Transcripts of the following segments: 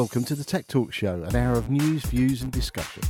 Welcome to the Tech Talk Show, an hour of news, views, and discussion.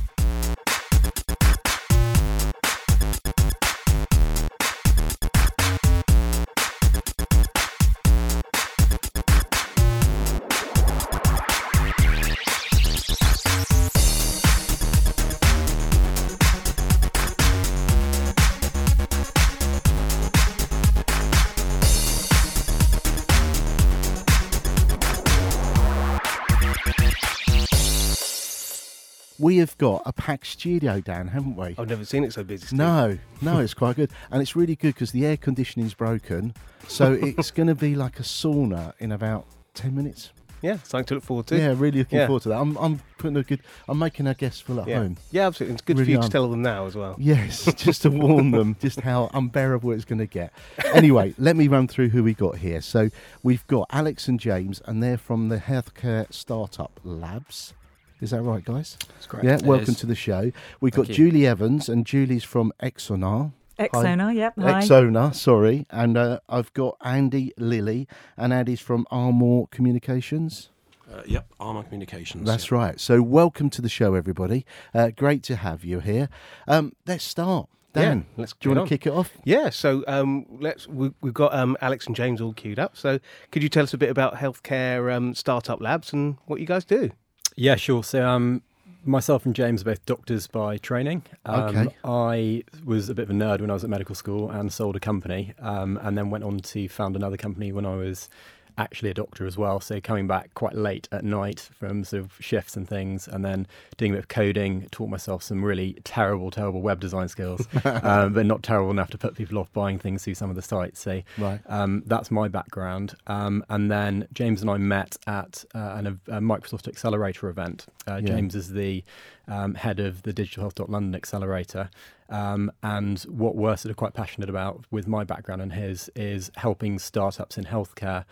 Have got a packed studio, Dan, haven't we? I've never seen it so busy. Steve. No, no, it's quite good, and it's really good because the air conditioning's broken, so it's going to be like a sauna in about ten minutes. Yeah, something to look forward to. Yeah, really looking Yeah. forward to that. I'm, I'm putting a good. I'm making our guests feel at yeah. home. Yeah, absolutely. It's good Really for you are. to tell them now as well. Yes, just to warn them just how unbearable it's going to get. Anyway, let me run through who we got here. So we've got Alex and James, and they're from the Healthcare Startup Labs. Is that right, guys? That's correct. Yeah, It welcome is. to the show. We've Thank got you. Julie Evans, and Julie's from Exonar. Exona, yep. Hi. Exona, sorry. And uh, I've got Andy Lilly, and Andy's from Armour Communications. Uh, yep, Armour Communications. That's yeah. right. So, welcome to the show, everybody. Uh, great to have you here. Um, let's start. Dan, Yeah, let's do you want on. to kick it off? Yeah, so um, let's we, we've got um, Alex and James all queued up. So could you tell us a bit about healthcare um, startup labs and what you guys do? Yeah, sure. So, um, myself and James are both doctors by training. Um, Okay. I was a bit of a nerd when I was at medical school and sold a company, um, and then went on to found another company when I was actually a doctor as well. So, coming back quite late at night from sort of shifts and things, and then doing a bit of coding, taught myself some really terrible, terrible web design skills, um, but not terrible enough to put people off buying things through some of the sites. So, Right. um, that's my background. Um, and then James and I met at uh, an, a Microsoft Accelerator event. Uh, Yeah. James is the um, head of the Digital Health London Accelerator. Um, and what we're sort of quite passionate about with my background and his is helping startups in healthcare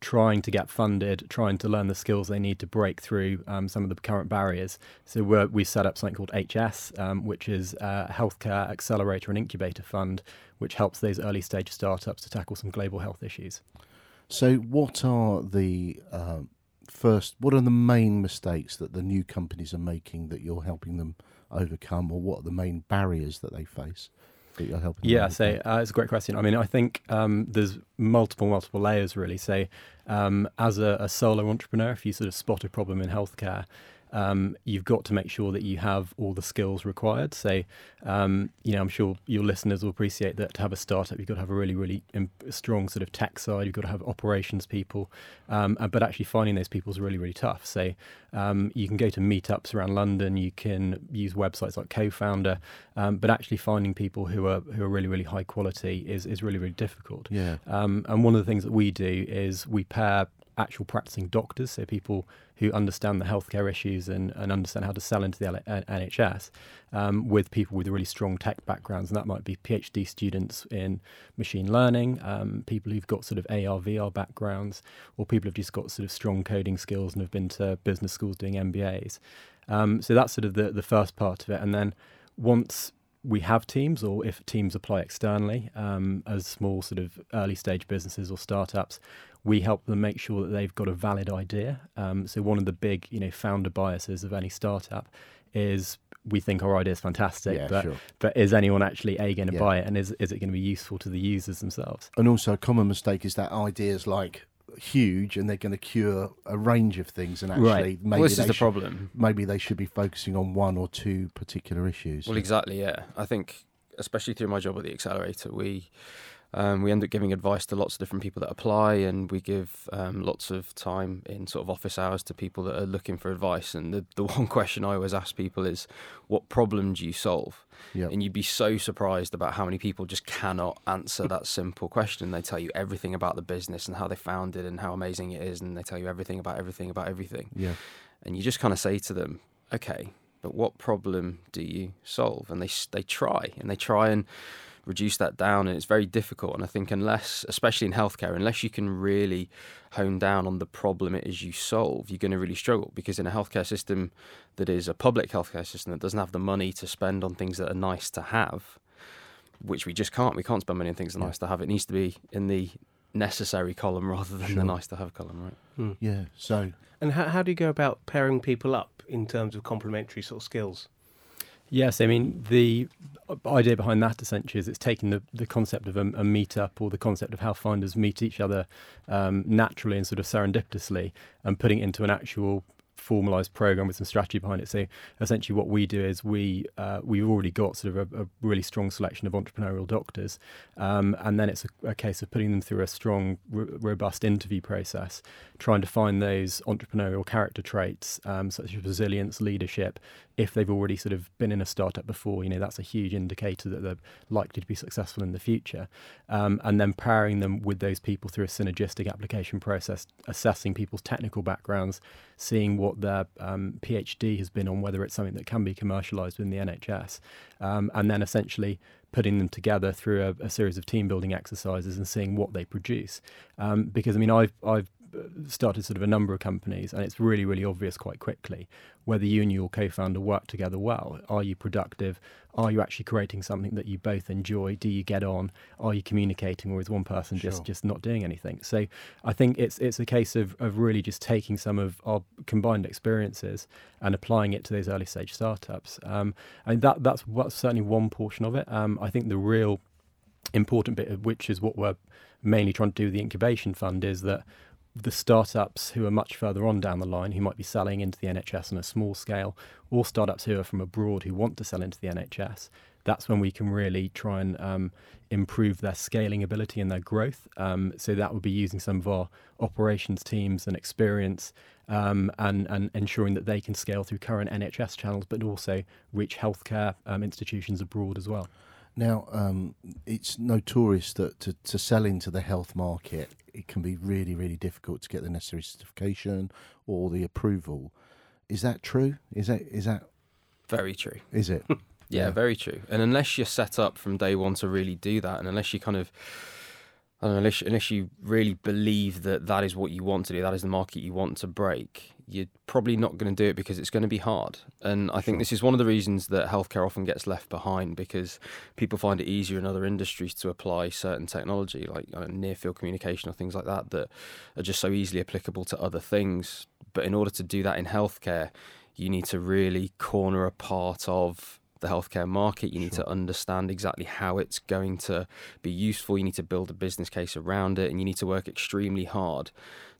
trying to get funded, trying to learn the skills they need to break through um, some of the current barriers. So we set up something called HS, um, which is a healthcare accelerator and incubator fund, which helps those early stage startups to tackle some global health issues. So, what are the uh, first? What are the main mistakes that the new companies are making that you're helping them overcome, or what are the main barriers that they face that you're helping? Yeah, so uh, it's a great question. I mean, I think um, there's multiple, multiple layers really. So, um, as a, a solo entrepreneur, if you sort of spot a problem in healthcare, um, you've got to make sure that you have all the skills required. So, um, you know, I'm sure your listeners will appreciate that to have a startup, you've got to have a really, really im- strong sort of tech side. You've got to have operations people, um, but actually finding those people is really, really tough. So, um, you can go to meetups around London. You can use websites like Co-founder, um, but actually finding people who are who are really, really high quality is is really, really difficult. yeah, Um, and one of the things that we do is we pair actual practicing doctors, so people who understand the healthcare issues and, and understand how to sell into the L- N- NHS, um, with people with really strong tech backgrounds. And that might be PhD students in machine learning, um, people who've got sort of AR, VR backgrounds, or people who've just got sort of strong coding skills and have been to business schools doing MBAs. Um, so that's sort of the, the first part of it. And then once we have teams, or if teams apply externally um, as small sort of early stage businesses or startups, we help them make sure that they've got a valid idea. Um, so one of the big, you know, founder biases of any startup is we think our idea is fantastic, Yeah, but sure. but is anyone actually a going to Yeah. buy it, and is is it going to be useful to the users themselves? and also a common mistake is that ideas like huge and they're going to cure a range of things, and actually Right. maybe well, this is the should- problem. maybe they should be focusing on one or two particular issues. Well, exactly. Yeah, I think especially through my job at the accelerator, we um, we end up giving advice to lots of different people that apply, and we give um, lots of time in sort of office hours to people that are looking for advice. And the the one question I always ask people is, "What problem do you solve?" Yep. And you'd be so surprised about how many people just cannot answer that simple question. They tell you everything about the business and how they found it and how amazing it is, and they tell you everything about everything about everything. yeah, and you just kind of say to them, "Okay, but what problem do you solve?" And they they try and they try and reduce that down, and it's very difficult. And I think unless, especially in healthcare, unless you can really hone down on the problem it is you solve, you're going to really struggle because in a healthcare system that is a public healthcare system that doesn't have the money to spend on things that are nice to have, which we just can't. We can't spend money on things that are nice to have. It needs to be in the necessary column rather than Sure. the nice to have column, right? Hmm. Yeah. So And how, how do you go about pairing people up in terms of complementary sort of skills? Yes, I mean the idea behind that essentially is it's taking the, the concept of a, a meetup or the concept of how finders meet each other um, naturally and sort of serendipitously and putting it into an actual formalized program with some strategy behind it. So essentially, what we do is we uh, we've already got sort of a, a really strong selection of entrepreneurial doctors, um, and then it's a, a case of putting them through a strong, r- robust interview process, trying to find those entrepreneurial character traits um, such as resilience, leadership. If they've already sort of been in a startup before, you know that's a huge indicator that they're likely to be successful in the future. Um, and then pairing them with those people through a synergistic application process, assessing people's technical backgrounds, seeing what their um, PhD has been on, whether it's something that can be commercialised within the NHS, um, and then essentially putting them together through a, a series of team building exercises and seeing what they produce. Um, because I mean, I've I've started sort of a number of companies, and it's really really obvious quite quickly whether you and your co-founder work together well. Are you productive? Are you actually creating something that you both enjoy? Do you get on? Are you communicating, or is one person Sure. just just not doing anything? So I think it's it's a case of of really just taking some of our combined experiences and applying it to those early stage startups. Um, and that that's what's certainly one portion of it. Um, I think the real important bit, of which is what we're mainly trying to do with the incubation fund, is that the startups who are much further on down the line, who might be selling into the NHS on a small scale, or startups who are from abroad who want to sell into the NHS, that's when we can really try and um, improve their scaling ability and their growth. Um, so that would be using some of our operations teams and experience um, and, and ensuring that they can scale through current NHS channels, but also reach healthcare um, institutions abroad as well. Now, um, it's notorious that to, to sell into the health market, it can be really, really difficult to get the necessary certification or the approval. Is that true? Is that is that Very true. is it? Yeah, Yeah. very true. And unless you're set up from day one to really do that, and unless you kind of, know, unless, unless you really believe that that is what you want to do, that is the market you want to break, you're probably not going to do it because it's going to be hard. And I think Sure. this is one of the reasons that healthcare often gets left behind because people find it easier in other industries to apply certain technology, like uh, near field communication or things like that, that are just so easily applicable to other things. But in order to do that in healthcare, you need to really corner a part of the healthcare market. You need Sure. to understand exactly how it's going to be useful. You need to build a business case around it, and you need to work extremely hard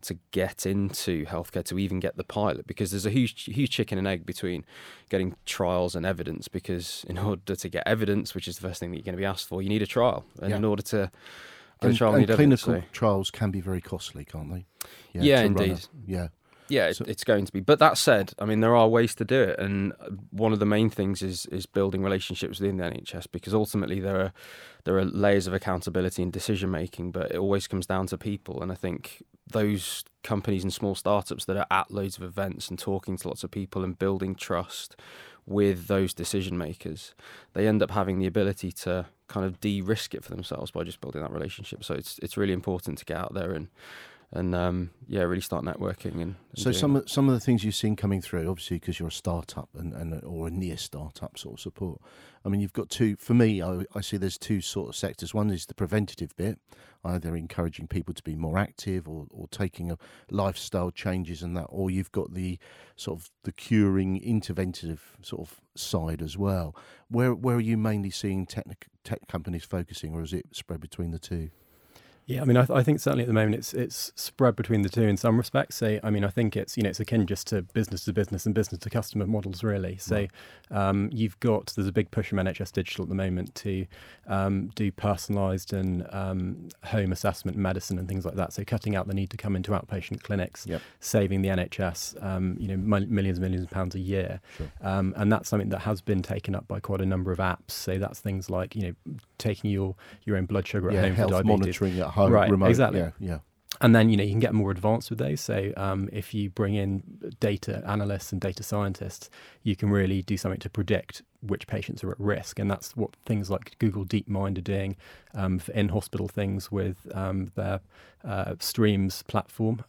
to get into healthcare to even get the pilot because there's a huge huge chicken and egg between getting trials and evidence because in order to get evidence which is the first thing that you're going to be asked for you need a trial and Yeah. in order to and, and evidence, clinical so- trials can be very costly, can't they? Yeah, to run a- indeed. yeah. Yeah, So- it's going to be. But that said, I mean, there are ways to do it, and one of the main things is is building relationships within the NHS because ultimately there are there are layers of accountability and decision making, but it always comes down to people. And I think those companies and small startups that are at loads of events and talking to lots of people and building trust with those decision makers, they end up having the ability to kind of de-risk it for themselves by just building that relationship. So it's it's really important to get out there and and um, yeah, really start networking and. and So some of, some of the things you've seen coming through, obviously, because you're a startup and, and or a near startup sort of support. I mean, you've got two. For me, I, I see there's two sort of sectors. One is the preventative bit, either encouraging people to be more active or, or taking a lifestyle changes and that, or you've got the sort of the curing, interventive sort of side as well. Where where are you mainly seeing tech tech companies focusing, or is it spread between the two? Yeah, I mean, I, th- I think certainly at the moment it's it's spread between the two in some respects. So, I mean, I think it's you know it's akin just to business to business and business to customer models really. So, Right. um, you've got there's a big push from NHS Digital at the moment to um, do personalised and um, home assessment medicine and things like that. So, cutting out the need to come into outpatient clinics, Yep. saving the NHS um, you know mil- millions and millions of pounds a year. Sure. Um, and that's something that has been taken up by quite a number of apps. So that's things like you know taking your your own blood sugar at yeah, home for diabetes. monitoring at home, Right, remote. exactly. Yeah, yeah. And then you know you can get more advanced with those. So um, if you bring in data analysts and data scientists, you can really do something to predict which patients are at risk, and that's what things like Google DeepMind are doing um, for in-hospital things with um, their uh, Streams platform.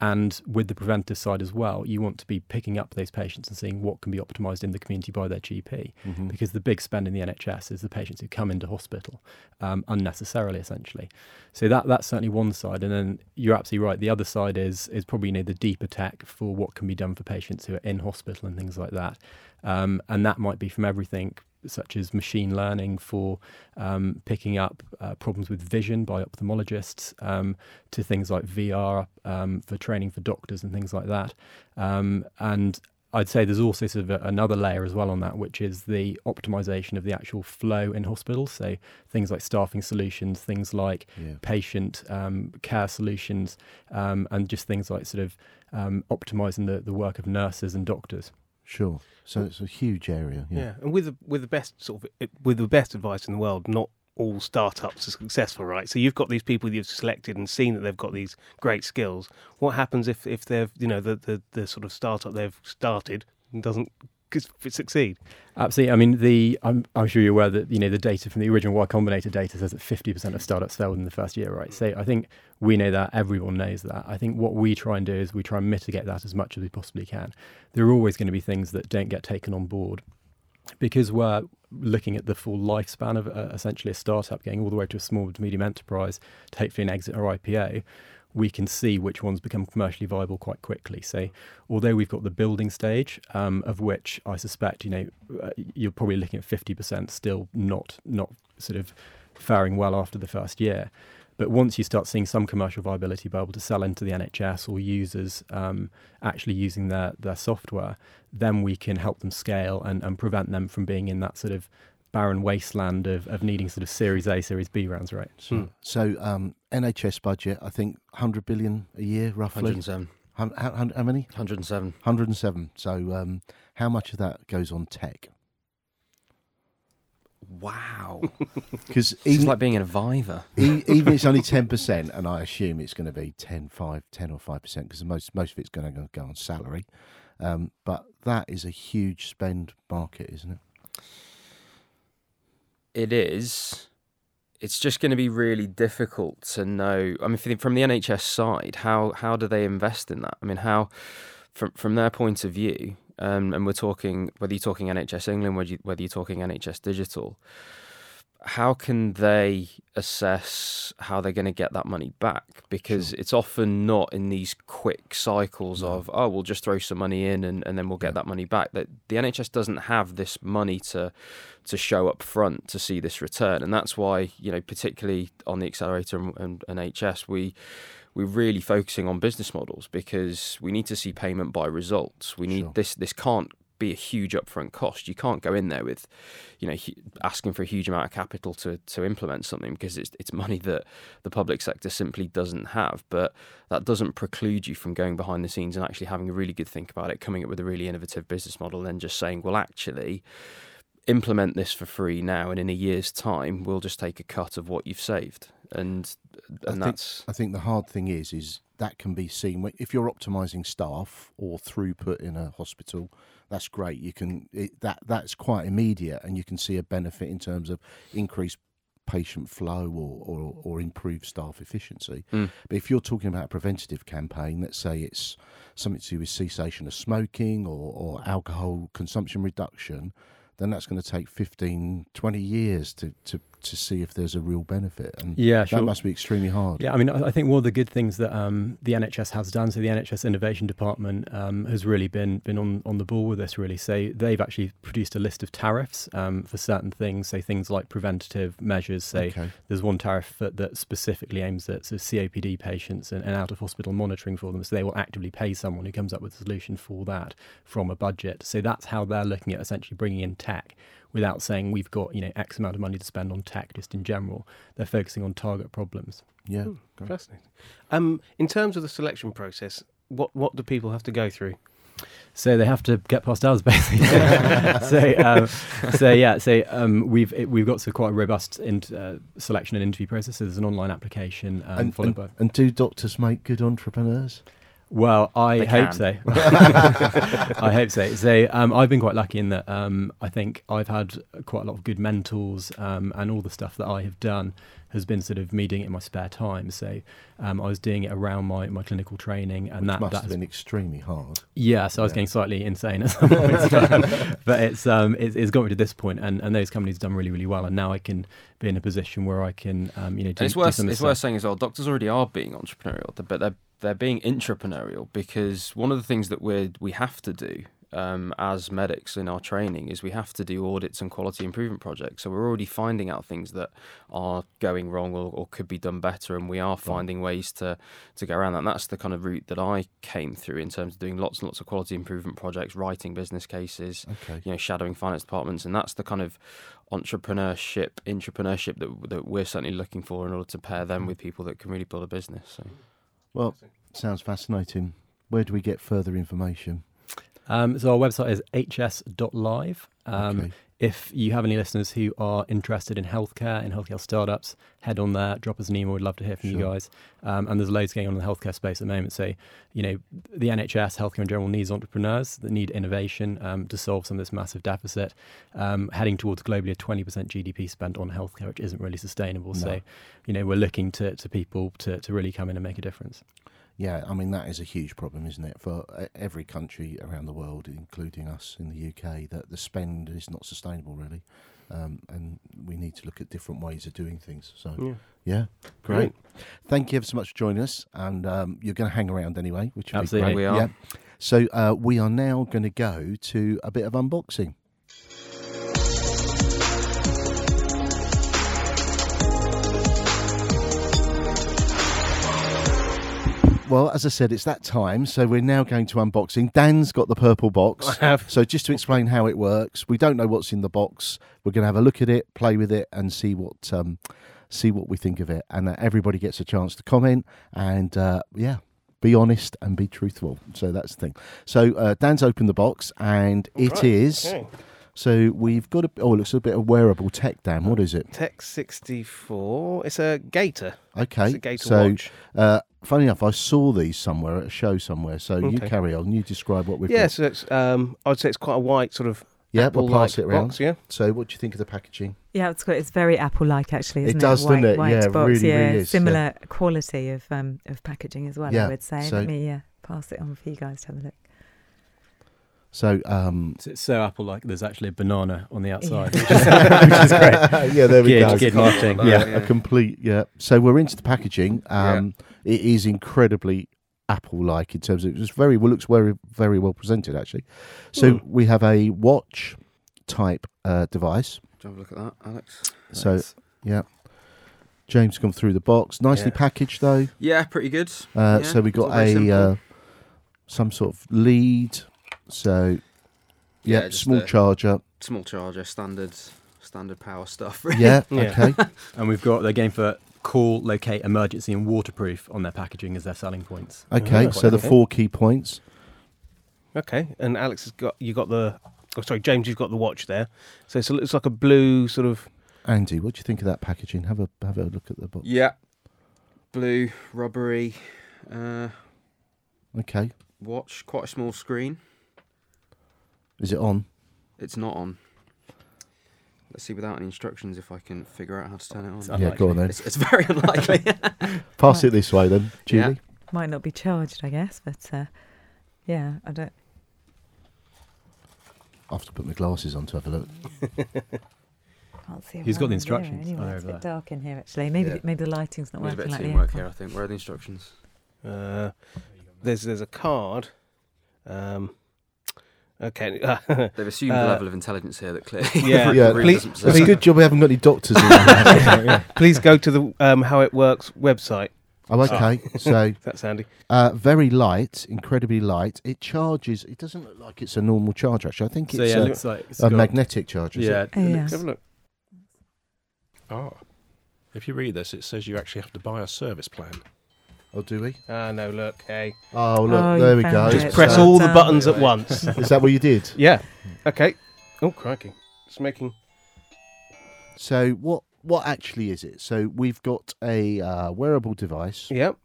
And with the preventive side as well, you want to be picking up those patients and seeing what can be optimised in the community by their GP. Mhm. Because the big spend in the NHS is the patients who come into hospital um, unnecessarily, essentially. So that that's certainly one side. And then you're absolutely right. The other side is is probably you know the deeper tech for what can be done for patients who are in hospital and things like that. Um, and that might be from everything such as machine learning for um, picking up uh, problems with vision by ophthalmologists, um, to things like VR um, for training for doctors and things like that. Um, and I'd say there's also sort of another layer as well on that, which is the optimization of the actual flow in hospitals. So things like staffing solutions, things like Yeah. patient um, care solutions, um, and just things like sort of um, optimizing the, the work of nurses and doctors. Sure. So it's a huge area. Yeah. Yeah. and with the with the best sort of eh, with the best advice in the world, not all startups are successful, right? So you've got these people you've selected and seen that they've got these great skills. What happens if if they've you know the the, the sort of startup they've started doesn't succeed? Absolutely. I mean, the I'm, I'm sure you're aware that you know the data from the original Y Combinator data says that 50% of startups fail within the first year, right? So I think we know that everyone knows that. I think what we try and do is we try and mitigate that as much as we possibly can. There are always going to be things that don't get taken on board because we're looking at the full lifespan of uh, essentially a startup, going all the way to a small to medium enterprise, to hopefully an exit or IPO. We can see which ones become commercially viable quite quickly. So, although we've got the building stage, um, of which I suspect, you know, uh, you're probably looking at fifty percent still not not sort of faring well after the first year. But once you start seeing some commercial viability, be able to sell into the NHS or users um, actually using their, their software, then we can help them scale and, and prevent them from being in that sort of barren wasteland of, of needing sort of Series A, Series B rounds, right? So, so um, NHS budget, I think 100 billion a year, roughly. 107. How, how, how many? 107. 107. So, um, how much of that goes on tech? Wow. Because it's like being in a Viva. e- even it's only 10%, and I assume it's going to be 10, 5, 10 or 5%, because most, most of it's going to go on salary. Um, but that is a huge spend market, isn't it? It is. It's just going to be really difficult to know. I mean, from the NHS side, how how do they invest in that? I mean, how from from their point of view, um, and we're talking whether you're talking NHS England, whether, you, whether you're talking NHS Digital, how can they assess how they're going to get that money back? Because it's often not in these quick cycles No. of oh, we'll just throw some money in and, and then we'll get Yeah. that money back. That the NHS doesn't have this money to to show up front to see this return, and that's why you know particularly on the accelerator and, and, and HS we we're really focusing on business models because we need to see payment by results. We need Sure. this. This can't be a huge upfront cost. You can't go in there with, you know, asking for a huge amount of capital to to implement something because it's it's money that the public sector simply doesn't have. But that doesn't preclude you from going behind the scenes and actually having a really good think about it, coming up with a really innovative business model, and then just saying, well, actually. Implement this for free now, and in a year's time, we'll just take a cut of what you've saved, and I and think- that's I think the hard thing is, is that can be seen if you're optimizing staff or throughput in a hospital. That's great. You can it, that that's quite immediate, and you can see a benefit in terms of increased patient flow or or, or improved staff efficiency. Mm. But if you're talking about a preventative campaign, let's say it's something to do with cessation of smoking or, or alcohol consumption reduction, then that's going to take 15, 20 years to, to, to see if there's a real benefit. And Yeah, that must be extremely hard. Yeah, I mean, I think one of the good things that um, the NHS has done, so the NHS Innovation Department um, has really been been on, on the ball with this. Really, so they've actually produced a list of tariffs um, for certain things, say things like preventative measures. Say Okay. there's one tariff that, that specifically aims at sort of COPD patients and, and out of hospital monitoring for them. So they will actively pay someone who comes up with a solution for that from a budget. So that's how they're looking at essentially bringing in tech without saying we've got you know X amount of money to spend on tech just in general. They're focusing on target problems. Yeah. Hmm, great. Fascinating. Um, in terms of the selection process, what what do people have to go through? So they have to get past us, basically. so, um, so yeah, so um, we've it, we've got so quite a robust in, uh, selection and interview process. So there's an online application um, and, followed and, by. and do doctors make good entrepreneurs? Well, I They hope can. so. I hope so. So um, I've been quite lucky in that um, I think I've had quite a lot of good mentors, um, and all the stuff that I have done has been sort of me doing it in my spare time. So um, I was doing it around my, my clinical training, and that Must that's have been extremely hard. yeah. So I was Yeah. getting slightly insane at some points, but, but it's um it's, it's got me to this point, and, and those companies have done really really well, and now I can be in a position where I can um you know do, And it's do worth some it's this worth saying as well. Doctors already are being entrepreneurial, but they're they're being intrapreneurial because one of the things that we we have to do um, as medics in our training is we have to do audits and quality improvement projects. So we're already finding out things that are going wrong or, or could be done better, and we are finding ways to to go around that. And that's the kind of route that I came through in terms of doing lots and lots of quality improvement projects, writing business cases, Okay. you know, shadowing finance departments, and that's the kind of entrepreneurship, entrepreneurship that that we're certainly looking for in order to pair them with people that can really build a business. So. Well, sounds fascinating. Where do we get further information? Um, so our website is hs.live. Um, Okay. If you have any listeners who are interested in healthcare, in healthcare startups, head on there, drop us an email. We'd love to hear from you guys. Um, and there's loads going on in the healthcare space at the moment. So, you know, the NHS, healthcare in general, needs entrepreneurs that need innovation um, to solve some of this massive deficit, um, heading towards globally a 20% GDP spent on healthcare, which isn't really sustainable. No. So, you know, we're looking to, to people to, to really come in and make a difference. Yeah, I mean that is a huge problem, isn't it, for uh, every country around the world, including us in the UK, that the spend is not sustainable really, um, and we need to look at different ways of doing things. So Yeah. yeah, great. Thank you ever so much for joining us, and um, you're going to hang around anyway, which will Absolutely. be great. We are. Yeah. So uh, we are now going to go to a bit of unboxing. Well, as I said, it's that time, so we're now going to unboxing. Dan's got the purple box. I have. So just to explain how it works, we don't know what's in the box. We're going to have a look at it, play with it, and see what um, see what we think of it. And uh, everybody gets a chance to comment and uh, yeah, be honest and be truthful. So that's the thing. So uh, Dan's opened the box, and it is. okay. So we've got a. Oh, it looks a bit of wearable tech. Dan, what is it? Tech 64. It's a Gator. Okay. It's a Gator so, watch. uh, funny enough, I saw these somewhere at a show somewhere. So you carry on. You describe what we've Yeah, got. so it's, um, I would say it's quite a white sort of. Yeah, we'll Apple-like pass it round. box, yeah. So, what do you think of the packaging? Yeah, it's good. It's very Apple-like, actually. It Isn't it, does, white, doesn't it? White Yeah, box. really, yeah, really is, similar quality of um of packaging as well. Yeah, I would say. so- Let me uh, pass it on for you guys to have a look. So, um, So it's so Apple like there's actually a banana on the outside. Yeah. which is- great. yeah, there we Good, go. good marketing. Yeah. Yeah. a complete yeah. So we're into the packaging. Um, It is incredibly Apple-like in terms of it's very well looks very very well presented actually. So Hmm. we have a watch type uh, device. Do you have a look at that, Alex? So Nice. yeah, James come through the box, nicely Yeah. packaged though. Yeah, pretty good. Uh, Yeah, so we got a uh, some sort of lead. So yeah, Yeah, small charger. Small charger, standard, standard power stuff. Yeah, Yeah. okay. And we've got they're going for call, locate, emergency, and waterproof on their packaging as their selling points. Okay, Oh, so the okay. four key points. Okay, and Alex has got you got the. Oh, sorry, James, you've got the watch there. So it's, a, it's like a blue sort of. Andy, what do you think of that packaging? Have a have a look at the box. Yeah, blue, rubbery, uh, Okay, watch. Quite a small screen. Is it on? It's not on. Let's see without any instructions if I can figure out how to turn it on. It's Yeah, go on then. It's, it's very unlikely. Pass it this way then, Yeah. Julie. Might not be charged, I guess, but uh, yeah, I don't. I have to put my glasses on to have a look. Can't see. Who's got the instructions? Anyway, it's a bit dark in here actually. Maybe Yeah. maybe the lighting's not There's a working bit of like teamwork aircon. here, I think. Where are the instructions? Uh, there's there's a card. Um, okay. They've assumed Uh, a level of intelligence here that clearly. Yeah. Yeah, really please- It's a good job we haven't got any doctors in there. Please go to the um, How It Works website. oh, okay. So That's handy. uh, very light, incredibly light. It charges. It doesn't look like it's a normal charger. Actually, I think So it's yeah, it a, looks like it's a got- magnetic charger. Yeah, Oh, it yeah. looks- Have a look. Oh. If you read this, it says you actually have to buy a service plan. Oh, do we? Ah, no, look. Hey, Oh, look. Oh, there you we found go. it. just press So- all the buttons at once. Is that what you did? yeah. Okay. Oh, crikey! It's making. So what? What actually is it? So we've got a uh, wearable device. Yep.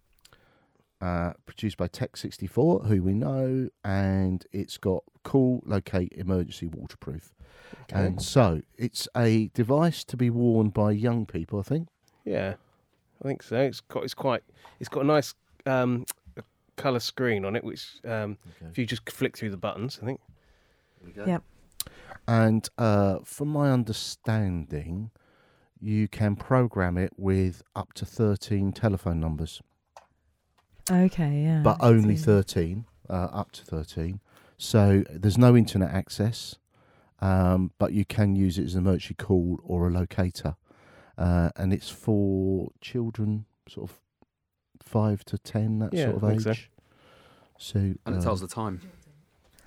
uh, produced by Tech64, who we know, and it's got cool, locate, emergency, waterproof. Okay. And so it's a device to be worn by young people, I think. Yeah, I think so. It's got it's quite it's got a nice um, color screen on it, which um, if you just flick through the buttons, I think. Yep. And uh, from my understanding, you can program it with up to 13 telephone numbers, Okay, yeah. but only 13, uh, up to 13. So there's no internet access, um, but you can use it as an emergency call or a locator. Uh, and it's for children, sort of five to 10, that Yeah, sort of I think age. so. So, And it tells the time.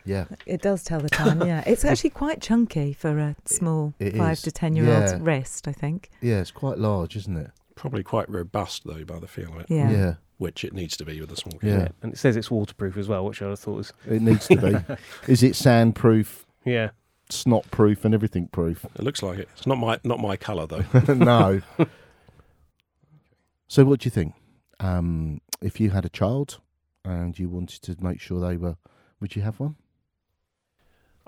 yeah, It does tell the time, yeah. It's actually quite chunky for a small it five is. to ten year old's Yeah. wrist, I think. yeah, it's quite large, isn't it? Probably quite robust though, by the feel of it. Yeah. yeah. Which it needs to be with a small kid. Yeah. and it says it's waterproof as well, which I thought was It needs to be. Is it sandproof, yeah. Snot proof, and everything proof? It looks like it. It's not my not my colour though. no. so, what do you think? Um, if you had a child and you wanted to make sure they were, would you have one?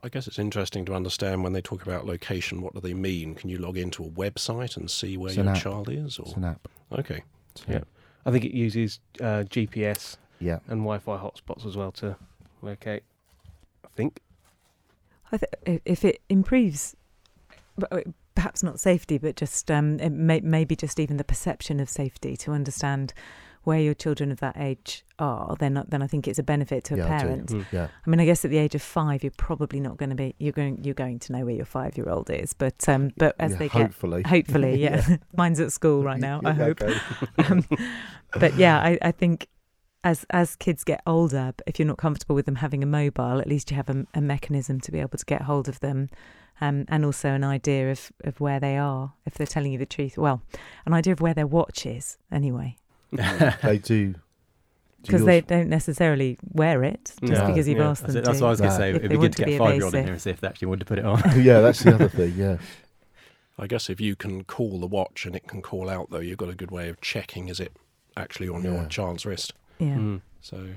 I guess it's interesting to understand when they talk about location, what do they mean? Can you log into a website and see where It's an your app. child is? It's Or an app. okay, So, Yeah. I think it uses uh, GPS yeah. and Wi-Fi hotspots as well to locate. I think. I th- if it improves, uh, perhaps not safety, but just um, it may, maybe just even the perception of safety to understand where your children of that age are, then then I think it's a benefit to a Yeah, parent. Mm. Yeah. I mean, I guess at the age of five, you're probably not going to be you're going you're going to know where your five year old is, but um, but as Yeah, they get hopefully. hopefully, yeah, mine's at school right now. I hope. um, but yeah, I, I think as as kids get older, if you're not comfortable with them having a mobile, at least you have a, a mechanism to be able to get hold of them, um, and also an idea of, of where they are if they're telling you the truth. Well, an idea of where their watch is anyway, they do. Do because they don't necessarily wear it just No, because you've yeah. asked them That's, that's to. what I was going to say. If It'd they be want good to to be get a five year old in evasive. here and see if they actually wanted to put it on. yeah, that's the other thing. Yeah. I guess if you can call the watch and it can call out though, you've got a good way of checking is it actually on Yeah. your child's wrist. Yeah, Mm. So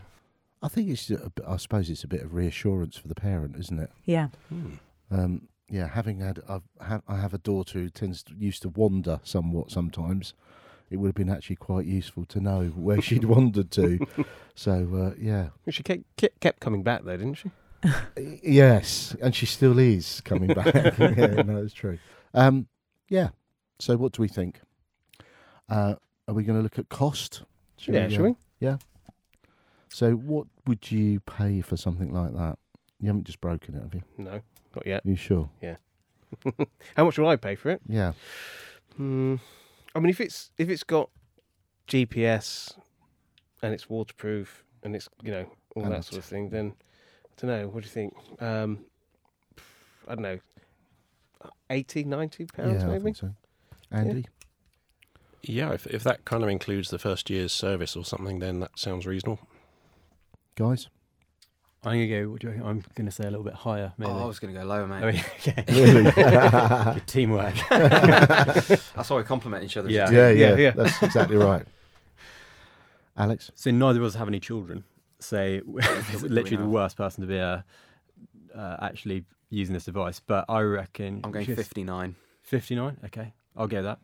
I think it's. A, bit- I suppose it's a bit of reassurance for the parent, isn't it? yeah, hmm. Um, yeah, having had, I've, ha- I have a daughter who tends to, used to wander somewhat sometimes. It would have been actually quite useful to know where she'd wandered to. So uh, yeah, She kept, kept kept coming back though, didn't she? Yes, and she still is coming back. yeah, no, it's true. Um, yeah. So what do we think? Uh, are we going to look at cost? Shall yeah, uh, shall we? So what would you pay for something like that? You haven't just broken it, have you? No, not yet. You sure? Yeah. How much will I pay for it? Yeah. Hmm. I mean, if it's if it's got GPS and it's waterproof and it's you know all And that sort of thing, then I don't know. What do you think? Um, I don't know. 80, 90 pounds yeah, I maybe. think so. Andy? yeah, if if that kind of includes the first year's service or something, then that sounds reasonable. Guys? I'm going to go, what do you reckon? I'm going to say a little bit higher, maybe. Oh, I was going to go lower, mate. Oh, yeah, okay. Really? Good teamwork. That's why we complement each other. Yeah. yeah, yeah, Yeah, yeah. That's exactly right. Alex? So neither of us have any children. So literally the have. worst person to be uh, uh, actually using this device. But I reckon I'm going 59. 59. Okay, I'll get that.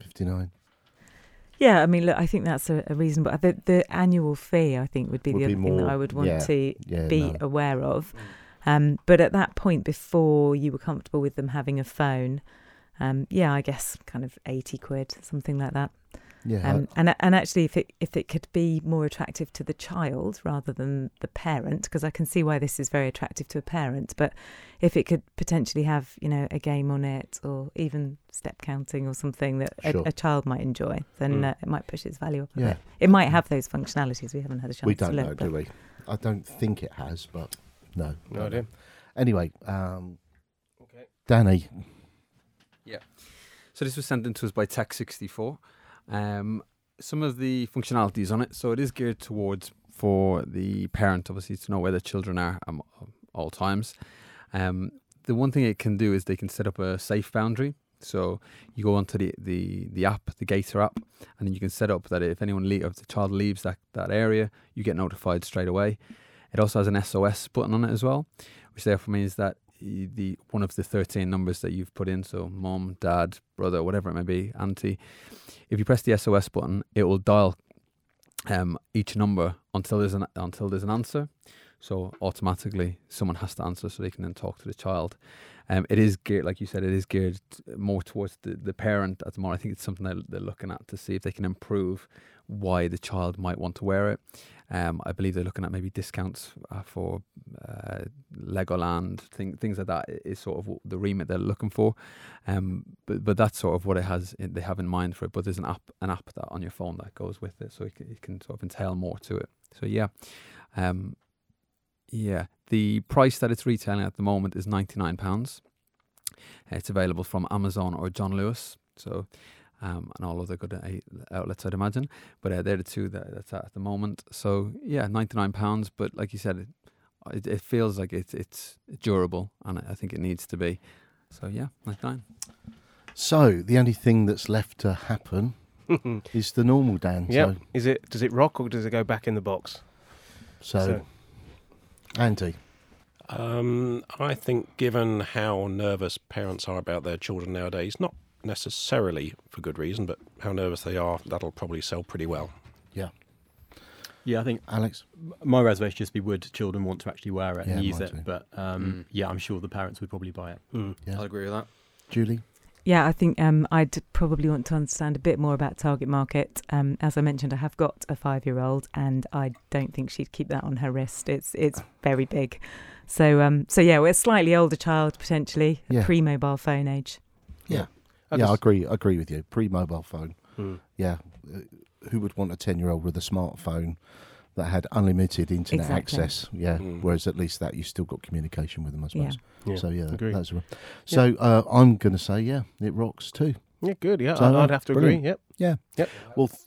59. Yeah. I mean, look, I think that's a, a reasonable. The, the annual fee, I think, would be Would the be other thing that I would want yeah. to Yeah. be no. aware of. Um, but at that point, before you were comfortable with them having a phone, um, yeah, I guess kind of eighty quid, something like that. Yeah. Um, and and actually, if it if it could be more attractive to the child rather than the parent, because I can see why this is very attractive to a parent, but if it could potentially have you know a game on it or even step counting or something that Sure. a, a child might enjoy, then Mm. uh, it might push its value up a Yeah. bit. It might have those functionalities we haven't had a chance we don't look. know, but- do we? I don't think it has, but no. No idea. Anyway, um, Okay. Danny, Yeah. So this was sent in to us by Tech64. Um, some of the functionalities on it. So it is geared towards for the parent, obviously, to know where the children are at all times. Um, the one thing it can do is they can set up a safe boundary So you go onto the, the, the app, the Gator app, and then you can set up that if anyone le- if the child leaves that, that area, you get notified straight away. It also has an SOS button on it as well, which therefore means that the one of the 13 numbers that you've put in, so mom, dad, brother, whatever it may be, auntie, if you press the SOS button, it will dial um, each number until there's an until there's an answer. So automatically, someone has to answer, so they can then talk to the child. Um, it is geared, like you said, it is geared more towards the, the parent at the moment. I think it's something that they're looking at to see if they can improve why the child might want to wear it. Um, I believe they're looking at maybe discounts uh, for uh, Legoland, thing, things like that is sort of the remit they're looking for. Um, but but that's sort of what it has. In, they have in mind for it. But there's an app, an app that on your phone that goes with it, so it can, it can sort of entail more to it. So yeah, um, yeah. The price that it's retailing at the moment is ninety nine pounds. It's available from Amazon or John Lewis. So. Um, and all other good outlets, I'd imagine. But uh, they're the two that that's at, at the moment. So yeah, ninety nine pounds. But like you said, it, it, it feels like it's it's durable, and I think it needs to be. So yeah, ninety nine. So the only thing that's left to happen is the normal Dan. yeah. Is it? Does it rock or does it go back in the box? So, so So- Andy, Um, I think, given how nervous parents are about their children nowadays, not necessarily for good reason, but how nervous they are, that'll probably sell pretty well. Yeah, Yeah, I think Alex. my reservation just be would children want to actually wear it Yeah, and use it. too. But um, Mm. yeah, I'm sure the parents would probably buy it. Mm. Yeah. I'll agree with that. Julie. Yeah, I think um, I'd probably want to understand a bit more about target market. Um, as I mentioned, I have got a five-year-old, and I don't think she'd keep that on her wrist. It's it's very big. So um, so yeah, we're a slightly older child potentially, Yeah. pre-mobile phone age. Yeah. I yeah, I agree. I agree with you. Pre-mobile phone. Mm. Yeah. Uh, Who would want a ten-year-old with a smartphone that had unlimited internet Exactly. access? Yeah. Mm. Whereas at least that you still got communication with them, I Yeah. suppose. Yeah. So yeah, agree. that's right. So uh, I'm going to say yeah, it rocks too. Yeah, good. Yeah, So, I'd, I'd have to brilliant. agree. Yep. Yeah. Yep. Well, th-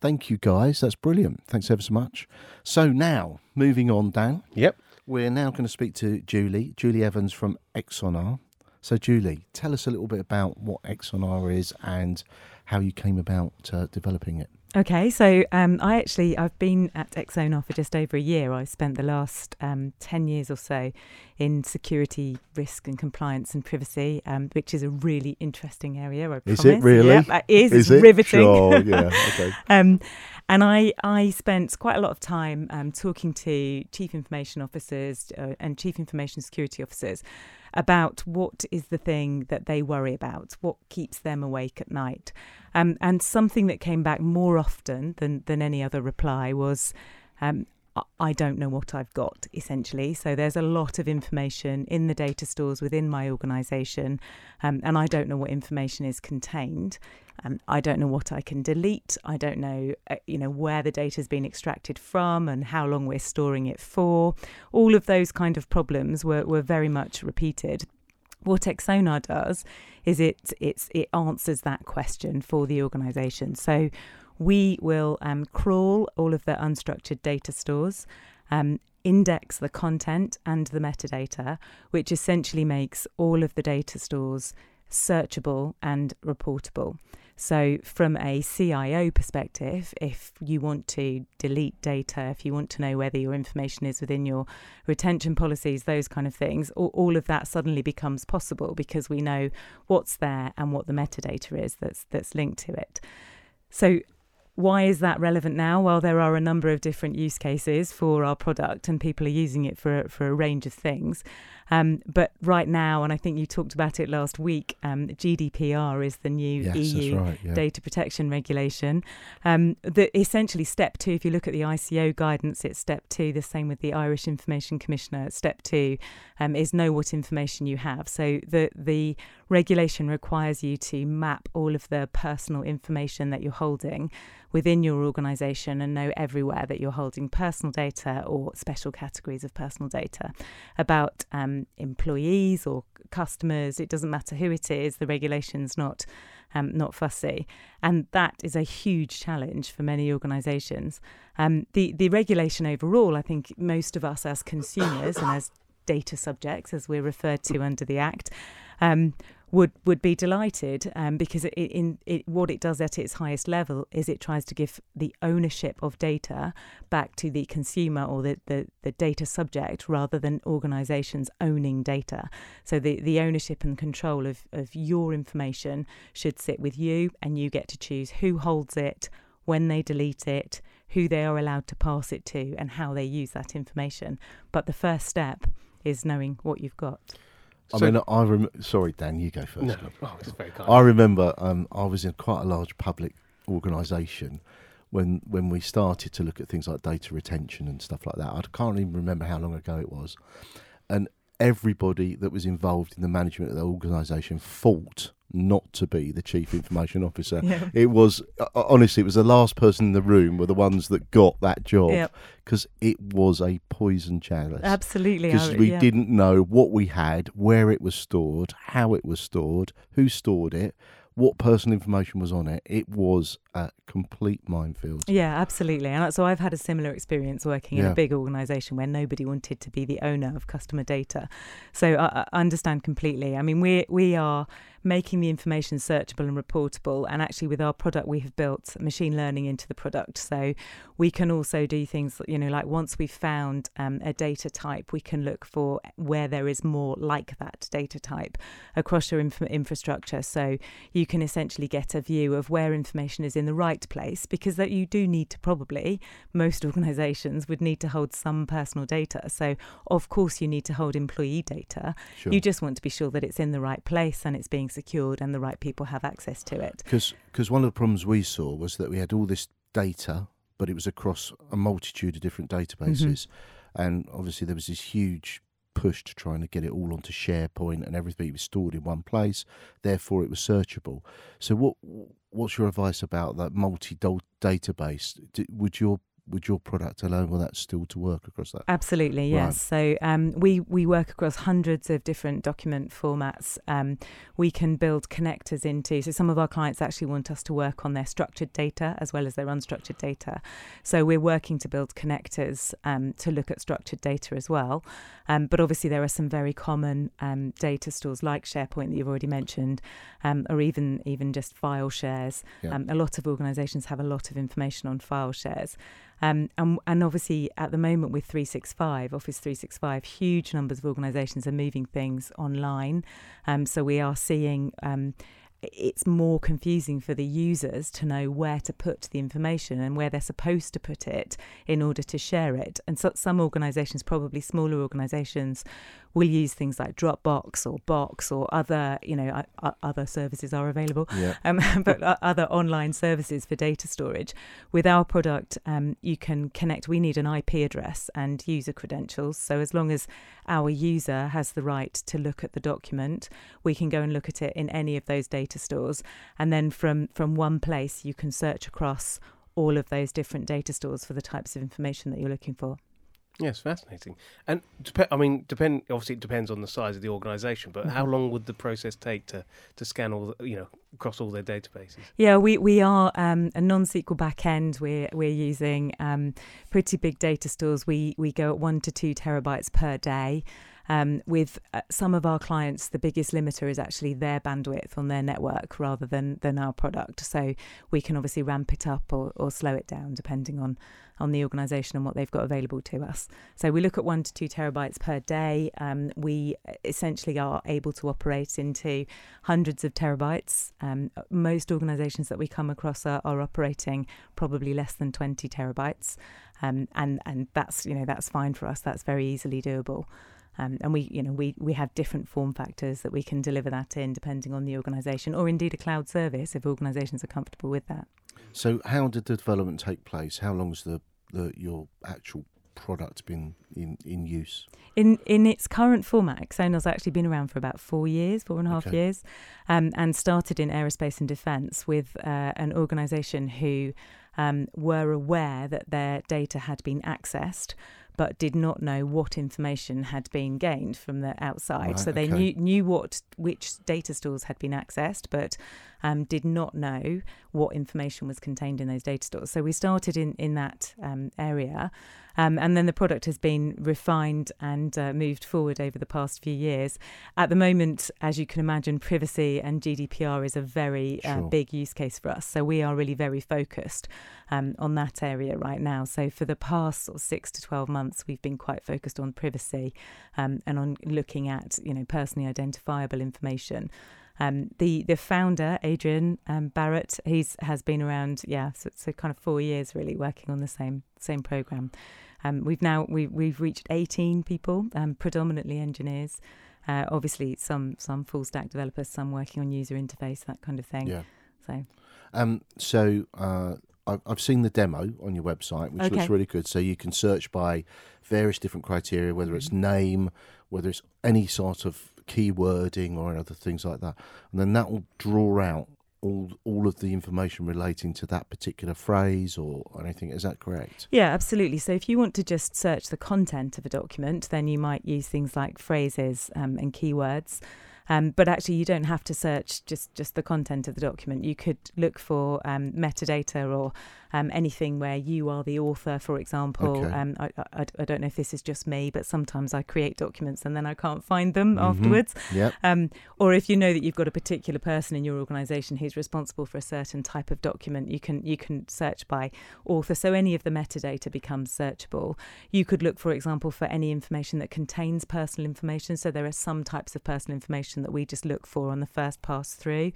thank you guys. That's brilliant. Thanks ever so much. So now moving on, Dan. Yep. We're now going to speak to Julie, Julie Evans from Exonar. So, Julie, tell us a little bit about what Exonar is and how you came about uh, developing it. Okay, so um, I actually I've been at Exonar for just over a year. I spent the last um, ten years or so in security, risk, and compliance and privacy, um, which is a really interesting area. I Is it promise. really? Yep, it is. it's riveting. Sure, yeah, okay. um, and I, I spent quite a lot of time um, talking to chief information officers uh, and chief information security officers about what is the thing that they worry about, what keeps them awake at night. Um, and something that came back more often than, than any other reply was, um, I- don't know what I've got, essentially. So there's a lot of information in the data stores within my organisation, um, and I don't know what information is contained. Um, I don't know what I can delete. I don't know, uh, you know, where the data has been extracted from and how long we're storing it for. All of those kind of problems were, were very much repeated. What Exonar does is it it answers that question for the organisation. So we will um, crawl all of the unstructured data stores. Um, index the content and the metadata, which essentially makes all of the data stores searchable and reportable. So, from a CIO perspective, if you want to delete data, if you want to know whether your information is within your retention policies, those kind of things, all, of that suddenly becomes possible because we know what's there and what the metadata is that's that's linked to it. So, why is that relevant now? Well, there are a number of different use cases for our product, and people are using it for for a range of things. Um, but right now, and I think you talked about it last week, um, GDPR is the new Yes, EU right. Yeah. data protection regulation. Um, the essentially step two. If you look at the ICO guidance, it's step two. The same with the Irish Information Commissioner. Step two um, is know what information you have. So the the regulation requires you to map all of the personal information that you're holding within your organisation and know everywhere that you're holding personal data or special categories of personal data about um, employees or customers. It doesn't matter who it is. The regulation's not um, not fussy, and that is a huge challenge for many organisations. Um, the the regulation overall, I think most of us as consumers and as data subjects, as we're referred to under the Act, um, would would be delighted um, because it, in it, what it does at its highest level is it tries to give the ownership of data back to the consumer or the, the, the data subject rather than organizations owning data. So the, the ownership and control of, of your information should sit with you and you get to choose who holds it, when they delete it, who they are allowed to pass it to and how they use that information. But the first step is knowing what you've got. I mean, I rem- sorry, Dan, you go first. No, oh, it's very kind. I remember um, I was in quite a large public organisation when when we started to look at things like data retention and stuff like that. I can't even remember how long ago it was, and everybody that was involved in the management of the organisation fought not to be the chief information officer. Yeah. It was uh, honestly, it was the last person in the room were the ones that got that job because it was a poison chalice Absolutely. because we yeah. didn't know what we had, where it was stored, how it was stored, who stored it, what personal information was on it. It was a complete minefield. Yeah, absolutely. And so I've had a similar experience working in a big organisation where nobody wanted to be the owner of customer data. So I, I understand completely. I mean, we we are making the information searchable and reportable. And actually, with our product, we have built machine learning into the product. So we can also do things, you know, like once we've found um, a data type, we can look for where there is more like that data type across your inf- infrastructure. So you can essentially get a view of where information is in the right place because that you do need to probably most organizations would need to hold some personal data so of course you need to hold employee data Sure. you just want to be sure that it's in the right place and it's being secured and the right people have access to it Because one of the problems we saw was that we had all this data, but it was across a multitude of different databases. Mm-hmm. And obviously, there was this huge push to trying to get it all onto SharePoint and everything was stored in one place. Therefore, it was searchable. So, what what's your advice about that multi database? Would your would your product alone allow that still to work across that? Absolutely, Right. yes. So um, we we work across hundreds of different document formats. Um, we can build connectors into. So some of our clients actually want us to work on their structured data as well as their unstructured data. So we're working to build connectors um, to look at structured data as well. Um, but obviously there are some very common um, data stores like SharePoint that you've already mentioned, um, or even even just file shares. Yeah. Um, a lot of organisations have a lot of information on file shares. Um, and, and obviously, at the moment with 365, Office 365, huge numbers of organisations are moving things online. Um, so we are seeing um, it's more confusing for the users to know where to put the information and where they're supposed to put it in order to share it. And so some organisations, probably smaller organisations, will use things like Dropbox or Box or other, you know, uh, uh, other services are available Yeah. um, but o- other online services for data storage. With our product, um, you can connect. We need an IP address and user credentials. So as long as our user has the right to look at the document, we can go and look at it in any of those data stores, and then from from one place you can search across all of those different data stores for the types of information that you're looking for. Yes, fascinating. And dep- I mean, depend. Obviously, it depends on the size of the organisation. But how Mhm. long would the process take to to scan all, the, you know, across all their databases? Yeah, we we are um, a non-SQL backend. We're we're using um, pretty big data stores. We we go at one to two terabytes per day. Um, with uh, some of our clients, the biggest limiter is actually their bandwidth on their network rather than than our product. So we can obviously ramp it up or, or slow it down depending on on the organisation and what they've got available to us. So we look at one to two terabytes per day. Um, we essentially are able to operate into hundreds of terabytes. Um, most organisations that we come across are, are operating probably less than 20 terabytes, um, and and that's you know that's fine for us. That's very easily doable. Um, and we, you know, we, we have different form factors that we can deliver that in, depending on the organisation, or indeed a cloud service if organisations are comfortable with that. So, how did the development take place? How long's the, the your actual product been in, in use? In in its current format, Exonar's actually been around for about four years, four and a half Okay. years, um, and started in aerospace and defence with uh, an organisation who um, were aware that their data had been accessed, but did not know what information had been gained from the outside. Right, so they okay. knew knew what which data stores had been accessed, but um, did not know what information was contained in those data stores. So we started in in that um, area, um, and then the product has been refined and uh, moved forward over the past few years. At the moment, as you can imagine, privacy and GDPR is a very uh, big use case for us. So we are really very focused um, on that area right now. So for the past sort of six to twelve months, we've been quite focused on privacy um, and on looking at you know personally identifiable information. Um, the the founder Adrian um, Barrett, he's has been around, yeah, so, so kind of four years really working on the same same program. Um, we've now we we've reached 18 people, um, predominantly engineers. Uh, obviously, some some full stack developers, some working on user interface, that kind of thing. Yeah. So Um, so uh, I've, I've seen the demo on your website, which Okay. looks really good. So you can search by various different criteria, whether it's name, whether it's any sort of keywording or other things like that, and then that will draw out all all of the information relating to that particular phrase or anything. Is that correct? Yeah, absolutely. So if you want to just search the content of a document, then you might use things like phrases um, and keywords. Um, but actually, you don't have to search just, just the content of the document. You could look for um, metadata or um, anything where you are the author, for example. Okay. Um, I, I, I don't know if this is just me, but sometimes I create documents and then I can't find them Mhm. afterwards. Yep. Um, or if you know that you've got a particular person in your organisation who's responsible for a certain type of document, you can you can search by author. So any of the metadata becomes searchable. You could look, for example, for any information that contains personal information. So there are some types of personal information that we just look for on the first pass through.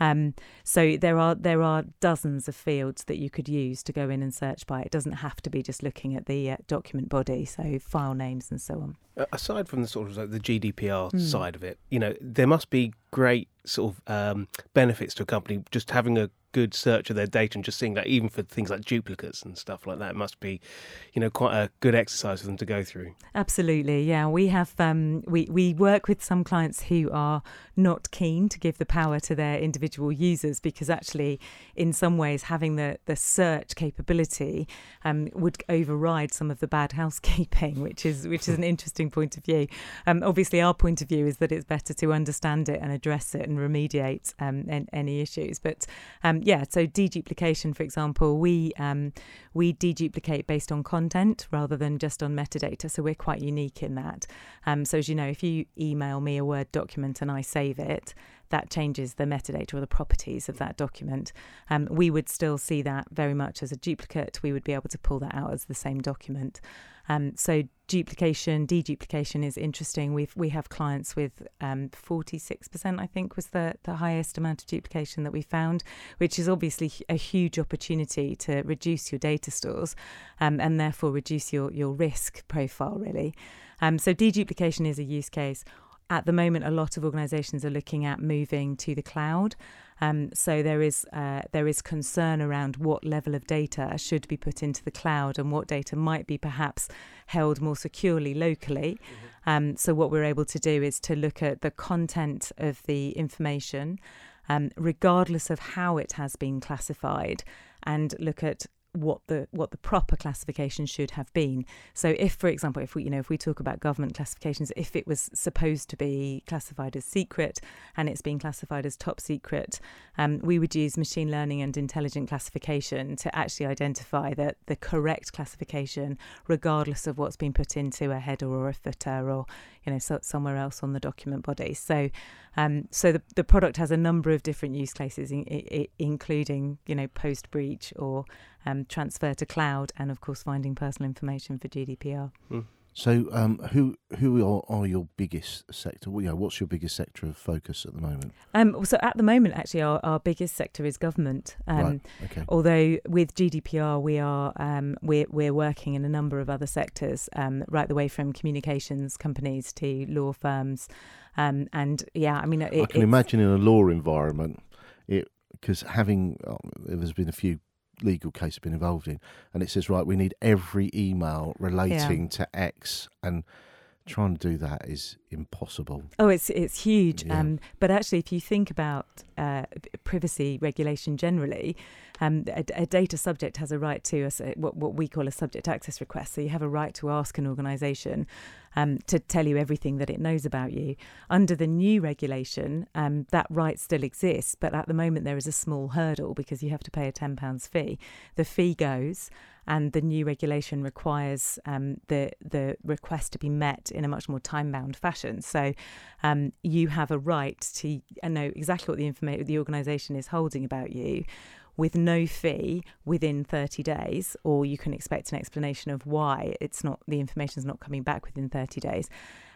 Um, so there are there are dozens of fields that you could use to go in and search by. It doesn't have to be just looking at the uh, document body, so file names and so on. Uh, aside from the sort of like the GDPR Hmm. side of it, you know, there must be great sort of um, benefits to a company just having a good search of their data and just seeing that even for things like duplicates and stuff like that must be you know quite a good exercise for them to go through Absolutely, yeah. We have um, we we work with some clients who are not keen to give the power to their individual users because actually, in some ways, having the the search capability um, would override some of the bad housekeeping, which is which is an interesting point of view. Um, obviously, our point of view is that it's better to understand it and address it and remediate um, any issues. But um, yeah, so deduplication, for example, we um, we deduplicate based on content rather than just on metadata. So we're quite unique in that. Um, so as you know, if you email me a Word document and I save it, that changes the metadata or the properties of that document. Um, we would still see that very much as a duplicate. We would be able to pull that out as the same document. Um, so duplication, deduplication is interesting. We've we have clients with um, 46%, I think, was the the highest amount of duplication that we found, which is obviously a huge opportunity to reduce your data stores, um, and therefore reduce your your risk profile really. Um, so deduplication is a use case. At the moment, a lot of organisations are looking at moving to the cloud. Um, so there is uh, there is concern around what level of data should be put into the cloud and what data might be perhaps held more securely locally. Um, so what we're able to do is to look at the content of the information, um, regardless of how it has been classified, and look at what the what the proper classification should have been. So if for example if we you know if we talk about government classifications if it was supposed to be classified as secret and it's being classified as top secret um, we would use machine learning and intelligent classification to actually identify that the correct classification regardless of what's been put into a header or a footer or you know so, somewhere else on the document body so um, so the, the product has a number of different use cases in, i including you know post breach or um, transfer to cloud, and of course finding personal information for GDPR. So, um, who who are, are your biggest sector? Well, you know, what's your biggest sector of focus at the moment? Um, so at the moment, actually, our, our biggest sector is government. Um, right. Okay. Although with GDPR, we are um, we're we're working in a number of other sectors, um, right the way from communications companies to law firms, um, and yeah, I mean, it, I can it's- imagine in a law environment, it because having uh, there's been a few legal cases been involved in, and it says right, we need every email relating to X, and trying to do that is impossible. Oh, it's it's huge. Yeah. Um, but actually, if you think about uh, privacy regulation generally, um, a, a data subject has a right to a s what what we call a subject access request. So you have a right to ask an organisation um, to tell you everything that it knows about you. Under the new regulation, um, that right still exists, but at the moment there is a small hurdle because you have to pay a ten pounds fee. The fee goes and the new regulation requires um, the the request to be met in a much more time bound fashion. So um, you have a right to know exactly what the information the organisation is holding about you. With no fee within 30 days, or you can expect an explanation of why it's not the information is not coming back within 30 days.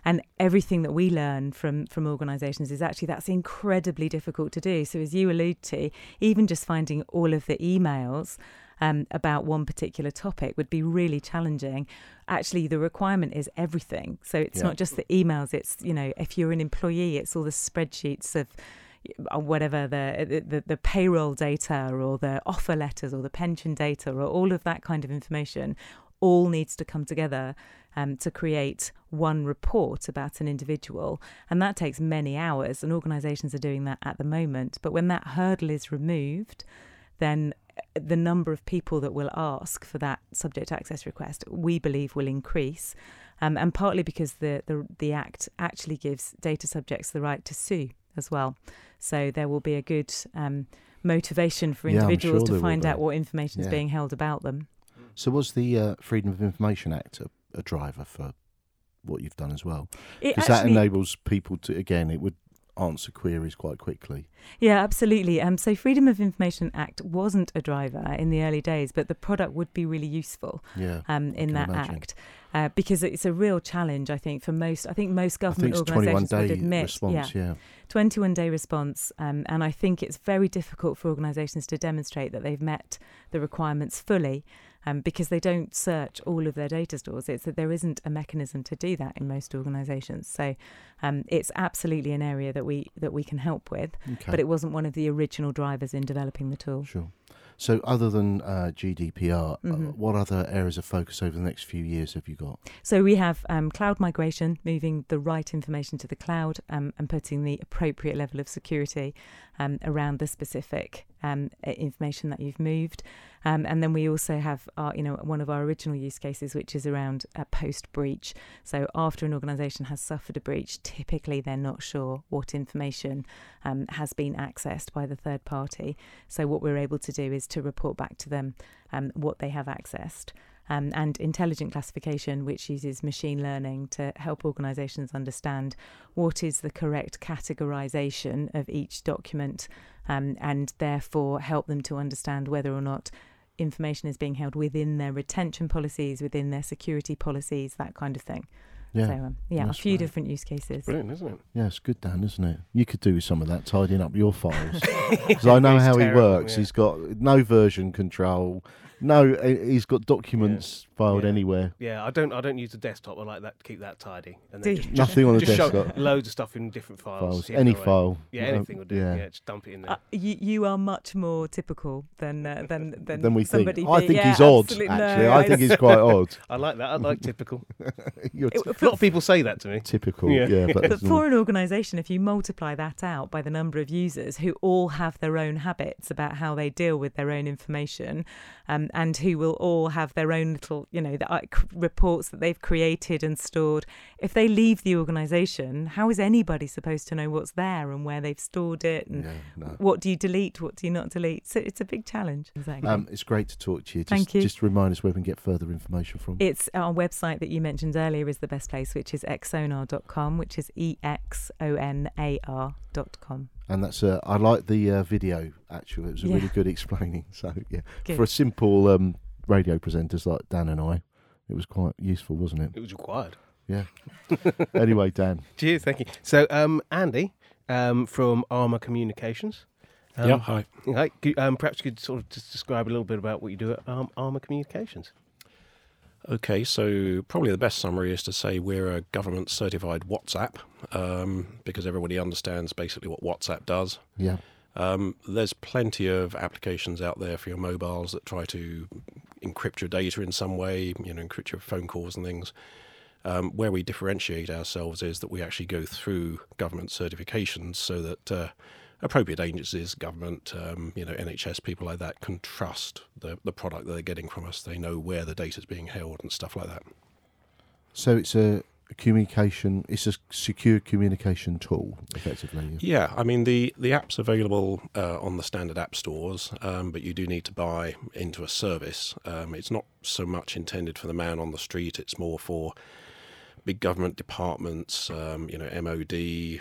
And everything that we learn from from organisations is actually that's incredibly difficult to do. So as you allude to, even just finding all of the emails um, about one particular topic would be really challenging. Actually, the requirement is everything. So it's Yeah. not just the emails. It's you know, if you're an employee, it's all the spreadsheets of uh, whatever the, the the payroll data or the offer letters or the pension data or all of that kind of information all needs to come together um, to create one report about an individual and that takes many hours and organizations are doing that at the moment but when that hurdle is removed then the number of people that will ask for that subject access request we believe will increase um, and partly because the, the the act actually gives data subjects the right to sue as well so there will be a good um, motivation for Yeah, individuals sure to find out what information is Yeah. being held about them So was the uh, Freedom of Information Act a, a driver for what you've done as well? It Because that enables people to again, it would answer queries quite quickly. Yeah, absolutely. Um, so Freedom of Information Act wasn't a driver in the early days, but the product would be really useful Yeah. um, in that imagine. act uh, because it's a real challenge. I think for most, I think most think government 21 organisations would admit, response. yeah, Yeah. 21 day response, um, and I think it's very difficult for organisations to demonstrate that they've met the requirements fully. Um, because they don't search all of their data stores, it's that there isn't a mechanism to do that in most organisations. So um, it's absolutely an area that we that we can help with Okay. but it wasn't one of the original drivers in developing the tool. Sure. So, other than uh, GDPR, uh, Mhm. what other areas of focus over the next few years have you got? So we have um, cloud migration, moving the right information to the cloud um, and putting the appropriate level of security um, around the specific um, information that you've moved. Um, and then we also have, our, you know, one of our original use cases, which is around a post breach. So after an organisation has suffered a breach, typically they're not sure what information um, has been accessed by the third party. So what we're able to do is to report back to them um, what they have accessed. Um, and intelligent classification, which uses machine learning to help organisations understand what is the correct categorisation of each document um, and therefore help them to understand whether or not information is being held within their retention policies, within their security policies, that kind of thing. Yeah. So, um, yeah, a few right. different use cases. Brilliant, isn't it? Yeah, it's good, Dan, isn't it? You could do with some of that, tidying up your files. Because I know It's how he works. yeah. He's got no version control. No, uh, he's got documents filed Yeah. anywhere. Yeah, I don't. I don't use the desktop. I like that. Keep that tidy. And then just, Nothing on the just show desktop. loads of stuff in different files. Files, any away. file. Yeah, Um, anything would do. yeah. Yeah, just dump it in there. Uh, you, you are much more typical than uh, than than, Then we think. somebody. I think yeah, he's odd. Actually, no, I think he's quite odd. I like that. I like typical. You're It- A lot of people say that to me. typical. Yeah. Yeah, but, But for an organisation, if you multiply that out by the number of users who all have their own habits about how they deal with their own information, um, and who will all have their own little, you know, the, uh, reports that they've created and stored, if they leave the organisation, how is anybody supposed to know what's there and where they've stored it and yeah, no. what do you delete, what do you not delete? So it's a big challenge. Exactly. Um, it's great to talk to you. Just, Thank you. Just remind us where we can get further information from. It's our website that you mentioned earlier is the best place, which is exonar.com, which is E X O N A R.com. and that's uh, I like the uh, video. Actually, it was a Yeah. really good explaining. So yeah, Good. for a simple um, radio presenters like Dan and I, it was quite useful, wasn't it? It was required. Yeah. anyway, Dan, Cheers, thank you. So, um, Andy um, from Armour Communications. Um, yeah, hi. Right, could- um, perhaps you could sort of just describe a little bit about what you do at um, Armour Communications. Okay, so probably the best summary is to say we're a government certified WhatsApp um, because everybody understands basically what WhatsApp does. yeah, Um, there's plenty of applications out there for your mobiles that try to encrypt your data in some way, you know, encrypt your phone calls and things. Um, where we differentiate ourselves is that we actually go through government certifications so that uh, appropriate agencies, government, um, you know, NHS, people like that can trust the, the product that they're getting from us. They know where the data is being held and stuff like that. So it's a communication. It's a secure communication tool, effectively. Yeah, I mean the the app's available uh, on the standard app stores, um, but you do need to buy into a service. Um, it's not so much intended for the man on the street. It's more for big government departments, um, you know, MOD,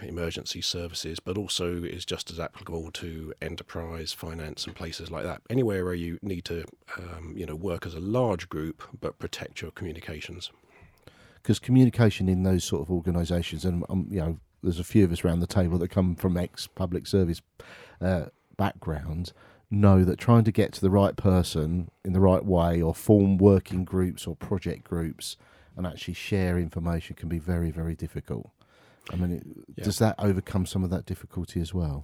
emergency services, but also is just as applicable to enterprise, finance, and places like that. Anywhere where you need to, um, you know, work as a large group but protect your communications because communication in those sort of organisations, and um, you know, there's a few of us around the table that come from ex-public service uh, backgrounds, know that trying to get to the right person in the right way, or form working groups or project groups, and actually share information can be very, very difficult. I mean, it, yeah. does that overcome some of that difficulty as well?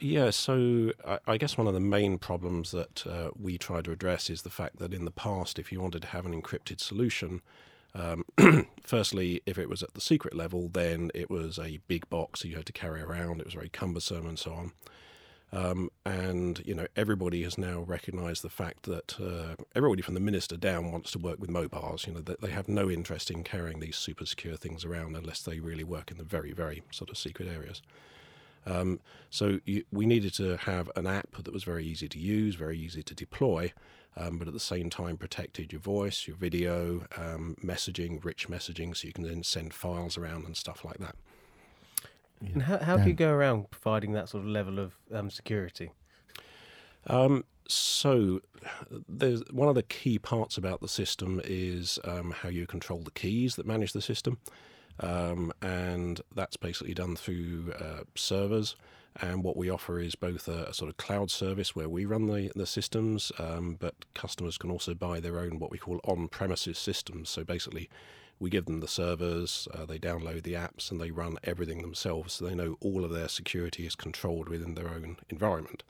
Yeah, so I, I, guess one of the main problems that uh, we try to address is the fact that in the past, if you wanted to have an encrypted solution, um, firstly, if it was at the secret level, then it was a big box you had to carry around. It was very cumbersome and so on. Um, and you know everybody has now recognised the fact that uh, everybody from the minister down wants to work with mobiles. You know that they have no interest in carrying these super secure things around unless they really work in the very very sort of secret areas. Um, so you, we needed to have an app that was very easy to use, very easy to deploy, um, but at the same time protected your voice, your video, um, messaging, rich messaging, so you can then send files around and stuff like that. Yeah. And how, how do you go around providing that sort of level of um, security? Um, so, there's one of the key parts about the system is um, how you control the keys that manage the system, um, and that's basically done through uh, servers. And what we offer is both a, a, sort of cloud service where we run the, the systems, um, but customers can also buy their own what we call on premises systems. So basically, we give them the servers, uh, they download the apps, and they run everything themselves. So they know all of their security is controlled within their own environment.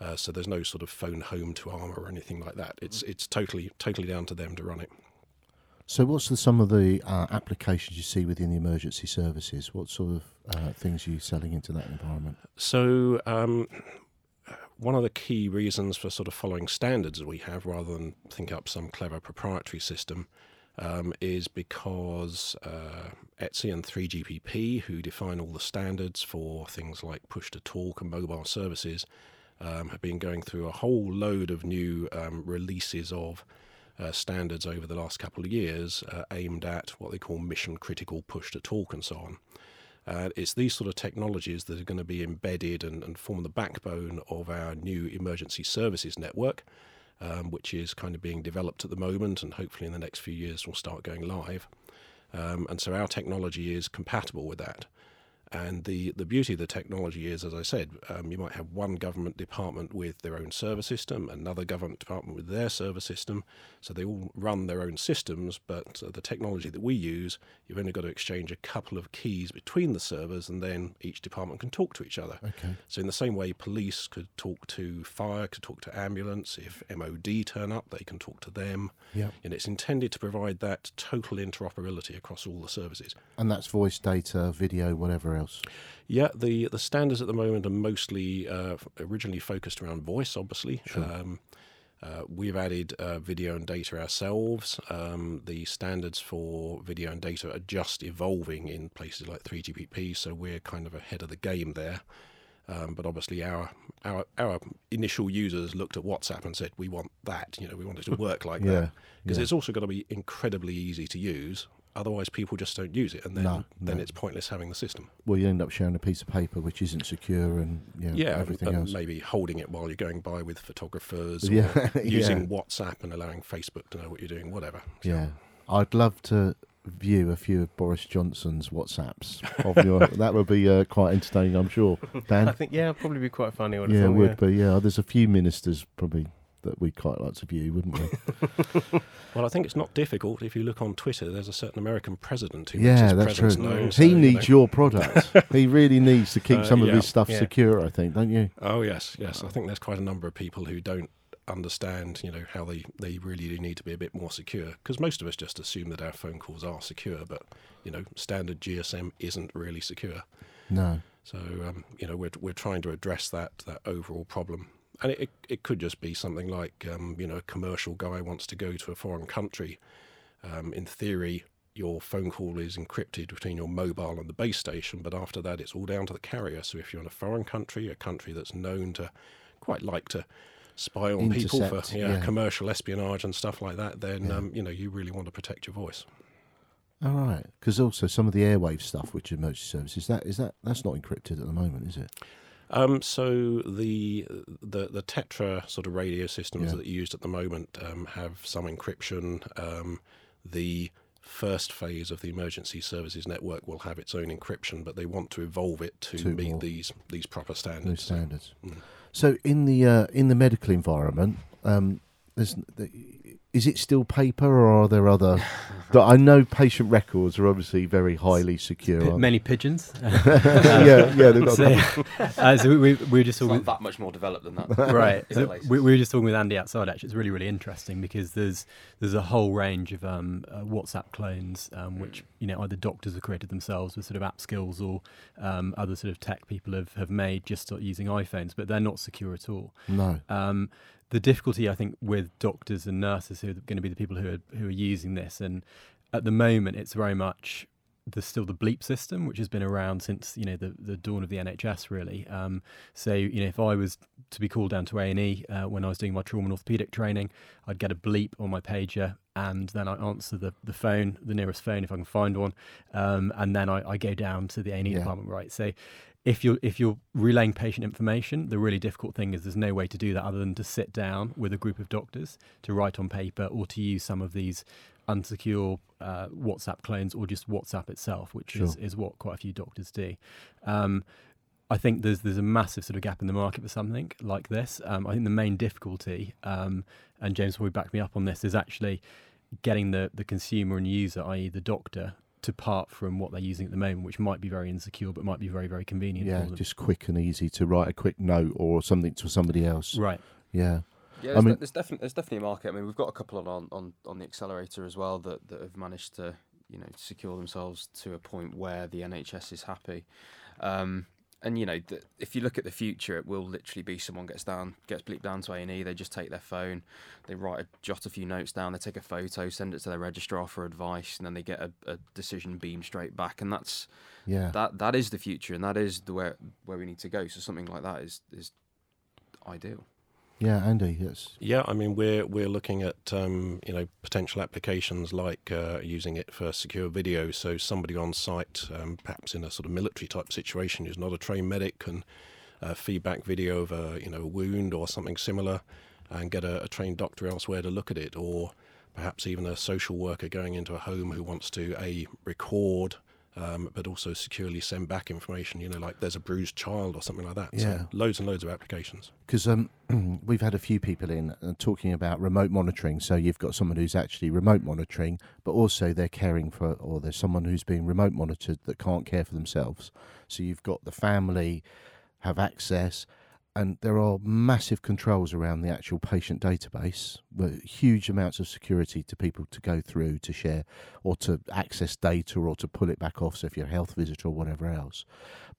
Uh, so there's no sort of phone home to Armour or anything like that. It's it's totally totally down to them to run it. So, what's the, some of the uh, applications you see within the emergency services? What sort of uh, things are you selling into that environment? So, um, one of the key reasons for sort of following standards that we have rather than think up some clever proprietary system um, is because uh, ETSI and 3GPP, who define all the standards for things like push to talk and mobile services, um, have been going through a whole load of new um, releases of uh, standards over the last couple of years uh, aimed at what they call mission critical push to talk and so on. Uh, it's these sort of technologies that are going to be embedded and, and form the backbone of our new emergency services network, um, which is kind of being developed at the moment and hopefully in the next few years will start going live. Um, and so our technology is compatible with that. And the, the beauty of the technology is, as I said, um, you might have one government department with their own server system, another government department with their server system. So they all run their own systems, but uh, the technology that we use, you've only got to exchange a couple of keys between the servers, and then each department can talk to each other. Okay. So, in the same way, police could talk to fire, could talk to ambulance. If MOD turn up, they can talk to them. Yeah. And it's intended to provide that total interoperability across all the services. And that's voice data, video, whatever else? Yeah, the the standards at the moment are mostly uh, originally focused around voice, obviously. Sure. Um, uh, we've added uh, video and data ourselves. Um, the standards for video and data are just evolving in places like 3GPP, so we're kind of ahead of the game there. Um, but obviously, our our our initial users looked at WhatsApp and said, "We want that. You know, we want it to work like yeah, that." Because yeah. it's also got to be incredibly easy to use. Otherwise, people just don't use it, and then No, then no. it's pointless having the system. Well, you end up sharing a piece of paper which isn't secure and you know, Yeah, everything and else. maybe holding it while you're going by with photographers, or Yeah, using yeah. WhatsApp and allowing Facebook to know what you're doing, whatever. So- Yeah, I'd love to view a few of Boris Johnson's WhatsApps. Of your, that would be uh, quite entertaining, I'm sure. Dan, I think yeah, it'd probably be quite funny. I yeah, it thought, would be. Yeah, there's a few ministers probably that we'd quite like to view, wouldn't we? Well, I think it's not difficult if you look on Twitter. There's a certain American president who yeah, makes his that's presence true. known. so, he you needs know. your product. he really needs to keep Uh, some of his stuff yeah. secure. I think, don't you? Oh yes, yes. I think there's quite a number of people who don't understand, you know, how they, they really do need to be a bit more secure. Because most of us just assume that our phone calls are secure, but you know, standard GSM isn't really secure. No. So um, you know, we're we're trying to address that that overall problem, and it it could just be something like um, you know, a commercial guy wants to go to a foreign country. Um, in theory, your phone call is encrypted between your mobile and the base station, but after that, it's all down to the carrier. So if you're in a foreign country, a country that's known to quite like to spy on people for yeah, yeah. commercial espionage and stuff like that, then Yeah. um, you know you really want to protect your voice. All right. Because also some of the airwave stuff, which emergency services, that is that that's not encrypted at the moment, is it? Um, so the the the Tetra sort of radio systems Yeah. that are used at the moment um, have some encryption. Um, the first phase of the emergency services network will have its own encryption, but they want to evolve it to To meet these these proper standards. So, standards. mm. So in the uh, in the medical environment, um, there's the, is it still paper or are there other? that I know patient records are obviously very highly secure. P- many pigeons. yeah, yeah, they've got so, uh, so we, we, we were just talking. not that much more developed than that. right. So we, we were just talking with Andy outside. Actually, it's really really interesting because there's there's a whole range of um, uh, WhatsApp clones um, which you know either doctors have created themselves with sort of app skills or um, other sort of tech people have, have made just using iPhones, but they're not secure at all. No. The difficulty, I think, with doctors and nurses who are going to be the people who are who are using this, and at the moment, it's very much there's still the bleep system, which has been around since you know the, the dawn of the NHS, really. Um, so you know, if I was to be called down to A and E uh, when I was doing my trauma and orthopedic training, I'd get a bleep on my pager, and then I answer the, the phone, the nearest phone if I can find one, um, and then I, I go down to the A and E department, right? So if you're if you're relaying patient information, the really difficult thing is there's no way to do that other than to sit down with a group of doctors to write on paper or to use some of these unsecure uh, WhatsApp clones or just WhatsApp itself, which is, is what quite a few doctors do. Um, I think there's there's a massive sort of gap in the market for something like this. Um, I think the main difficulty, um, and James will back me up on this, is actually getting the the consumer and user, i.e., the doctor, to part from what they're using at the moment, which might be very insecure, but might be very very convenient Yeah, for them. just quick and easy to write a quick note or something to somebody else. right. Yeah. Yeah, I there's, mean- de- there's definitely there's definitely a market. I mean, we've got a couple on on, on, on the accelerator as well that, that have managed to you know secure themselves to a point where the NHS is happy. Um, and you know, th- if you look at the future, it will literally be someone gets down, gets bleeped down to A and E. They just take their phone, they write, a, jot a few notes down, they take a photo, send it to their registrar for advice, and then they get a, a decision beamed straight back. And that's Yeah. that that is the future, and that is the where where we need to go. So something like that is is ideal. Yeah, Andy, yes. Yeah, I mean we're we're looking at um, you know potential applications like uh, using it for secure video. So somebody on site, um, perhaps in a sort of military type situation, who's not a trained medic, can uh, feedback video of a you know wound or something similar, and get a, a trained doctor elsewhere to look at it, or perhaps even a social worker going into a home who wants to a record. Um, but also securely send back information, you know, like there's a bruised child or something like that. Yeah. So loads and loads of applications. because um, we've had a few people in uh, talking about remote monitoring. So you've got someone who's actually remote monitoring, but also they're caring for, or there's someone who's being remote monitored that can't care for themselves. So you've got the family have access, and there are massive controls around the actual patient database, with huge amounts of security to people to go through, to share, or to access data, or to pull it back off. So if you're a health visitor or whatever else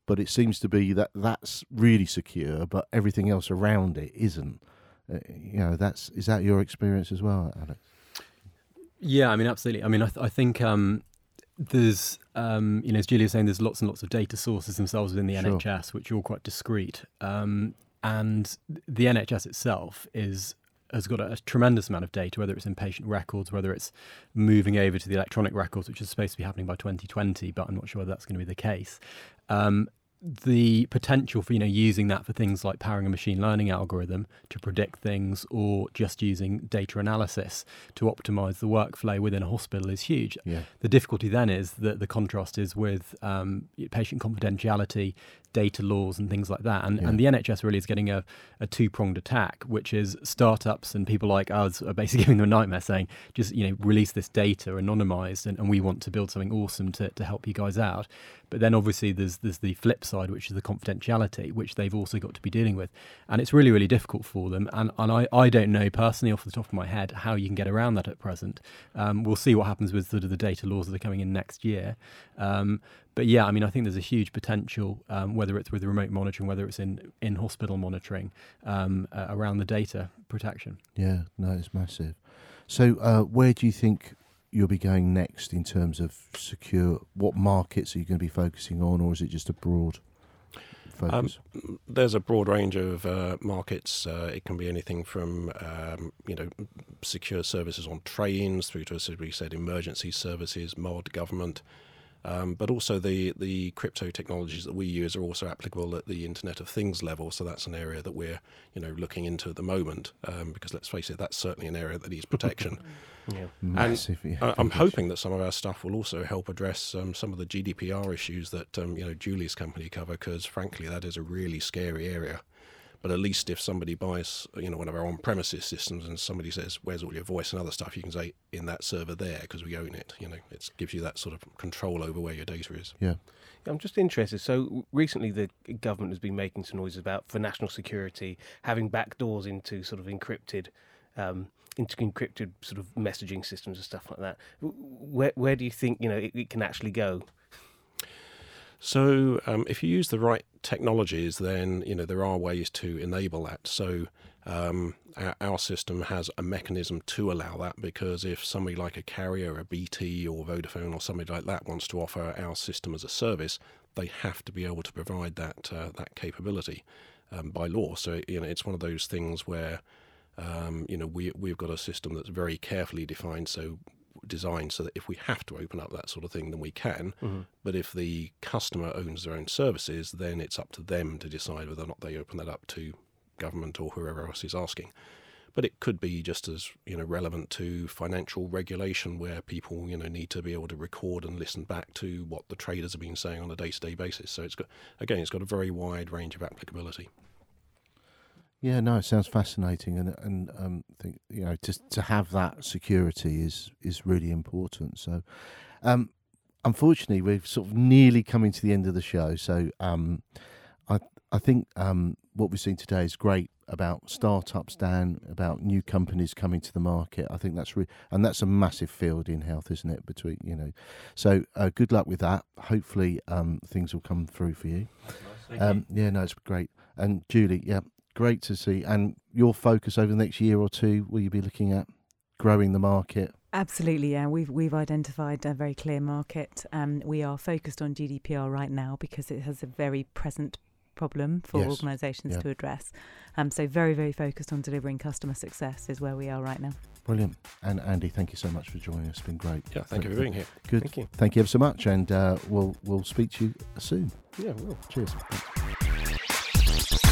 but it seems to be that that's really secure, but everything else around it isn't. Uh, you know, that's is that your experience as well, Alex? Yeah, I mean, absolutely. I mean, I, th- I think um, there's, um, you know, as Julia was saying, there's lots and lots of data sources themselves within the Sure. NHS, which are all quite discreet. Um, and the NHS itself is has got a, a tremendous amount of data, whether it's in patient records, whether it's moving over to the electronic records, which is supposed to be happening by 2020, but I'm not sure whether that's going to be the case. Um, the potential for you know using that for things like powering a machine learning algorithm to predict things or just using data analysis to optimize the workflow within a hospital is huge Yeah, the difficulty then is that the contrast is with um, patient confidentiality, data laws and things like that. And, Yeah. and the NHS really is getting a, a two pronged attack, which is startups and people like us are basically giving them a nightmare saying, just you know, release this data anonymized and, and we want to build something awesome to, to help you guys out. But then obviously there's there's the flip side, which is the confidentiality, which they've also got to be dealing with. And it's really, really difficult for them. And, and I, I don't know personally off the top of my head how you can get around that at present. Um, we'll see what happens with sort of the data laws that are coming in next year. Um, but yeah, I mean, I think there's a huge potential, um, whether it's with remote monitoring, whether it's in, in hospital monitoring, um, uh, around the data protection. Yeah, no, it's massive. So, uh, where do you think you'll be going next in terms of secure? What markets are you going to be focusing on, or is it just a broad focus? There's a broad range of uh, markets. Uh, it can be anything from um, you know secure services on trains through to, as we said, emergency services, mod government. Um, but also the the crypto technologies that we use are also applicable at the Internet of Things level. So that's an area that we're you know looking into at the moment um, because let's face it, that's certainly an area that needs protection. Yeah. Massive. yeah, Uh, I'm hoping that some of our stuff will also help address um, some of the GDPR issues that um, you know Julie's company cover, because frankly, that is a really scary area. But at least if somebody buys, you know, one of our on-premises systems, and somebody says, "Where's all your voice and other stuff?" you can say, "In that server there," because we own it. You know, it gives you that sort of control over where your data is. Yeah. I'm just interested. So recently, the government has been making some noises about for national security having back doors into sort of encrypted, um, into encrypted sort of messaging systems and stuff like that. Where where do you think you know it, it can actually go? So, um, if you use the right technologies, then you know there are ways to enable that. So, um, our, our system has a mechanism to allow that because if somebody like a carrier, a BT or Vodafone or somebody like that wants to offer our system as a service, they have to be able to provide that uh, that capability um, by law. So, you know, it's one of those things where um, you know we we've got a system that's very carefully defined. So designed so that if we have to open up that sort of thing, then we can. Mm-hmm. But if the customer owns their own services, then it's up to them to decide whether or not they open that up to government or whoever else is asking. But it could be just as you know relevant to financial regulation, where people you know need to be able to record and listen back to what the traders have been saying on a day-to-day basis. So it's got again, it's got a very wide range of applicability. Yeah, no, it sounds fascinating, and and um, think you know to to have that security is is really important. So, um, unfortunately, we've sort of nearly coming to the end of the show. So, um, I I think um, what we've seen today is great about startups, Dan, about new companies coming to the market. I think that's re- and that's a massive field in health, isn't it? Between you know, so uh, good luck with that. Hopefully, um, things will come through for you. Um, yeah, no, it's great. And Julie, yeah, great to see. And your focus over the next year or two, will you be looking at growing the market? Absolutely, yeah. We've we've identified a very clear market. Um, we are focused on GDPR right now because it has a very present problem for Yes, organisations yeah. to address. Um, so very very focused on delivering customer success is where we are right now. Brilliant. And Andy, thank you so much for joining us. It's been great. Yeah, thank you for being here. Good. Thank you. Thank you ever so much. And uh, we'll we'll speak to you soon. Yeah, well. Cheers. Thanks.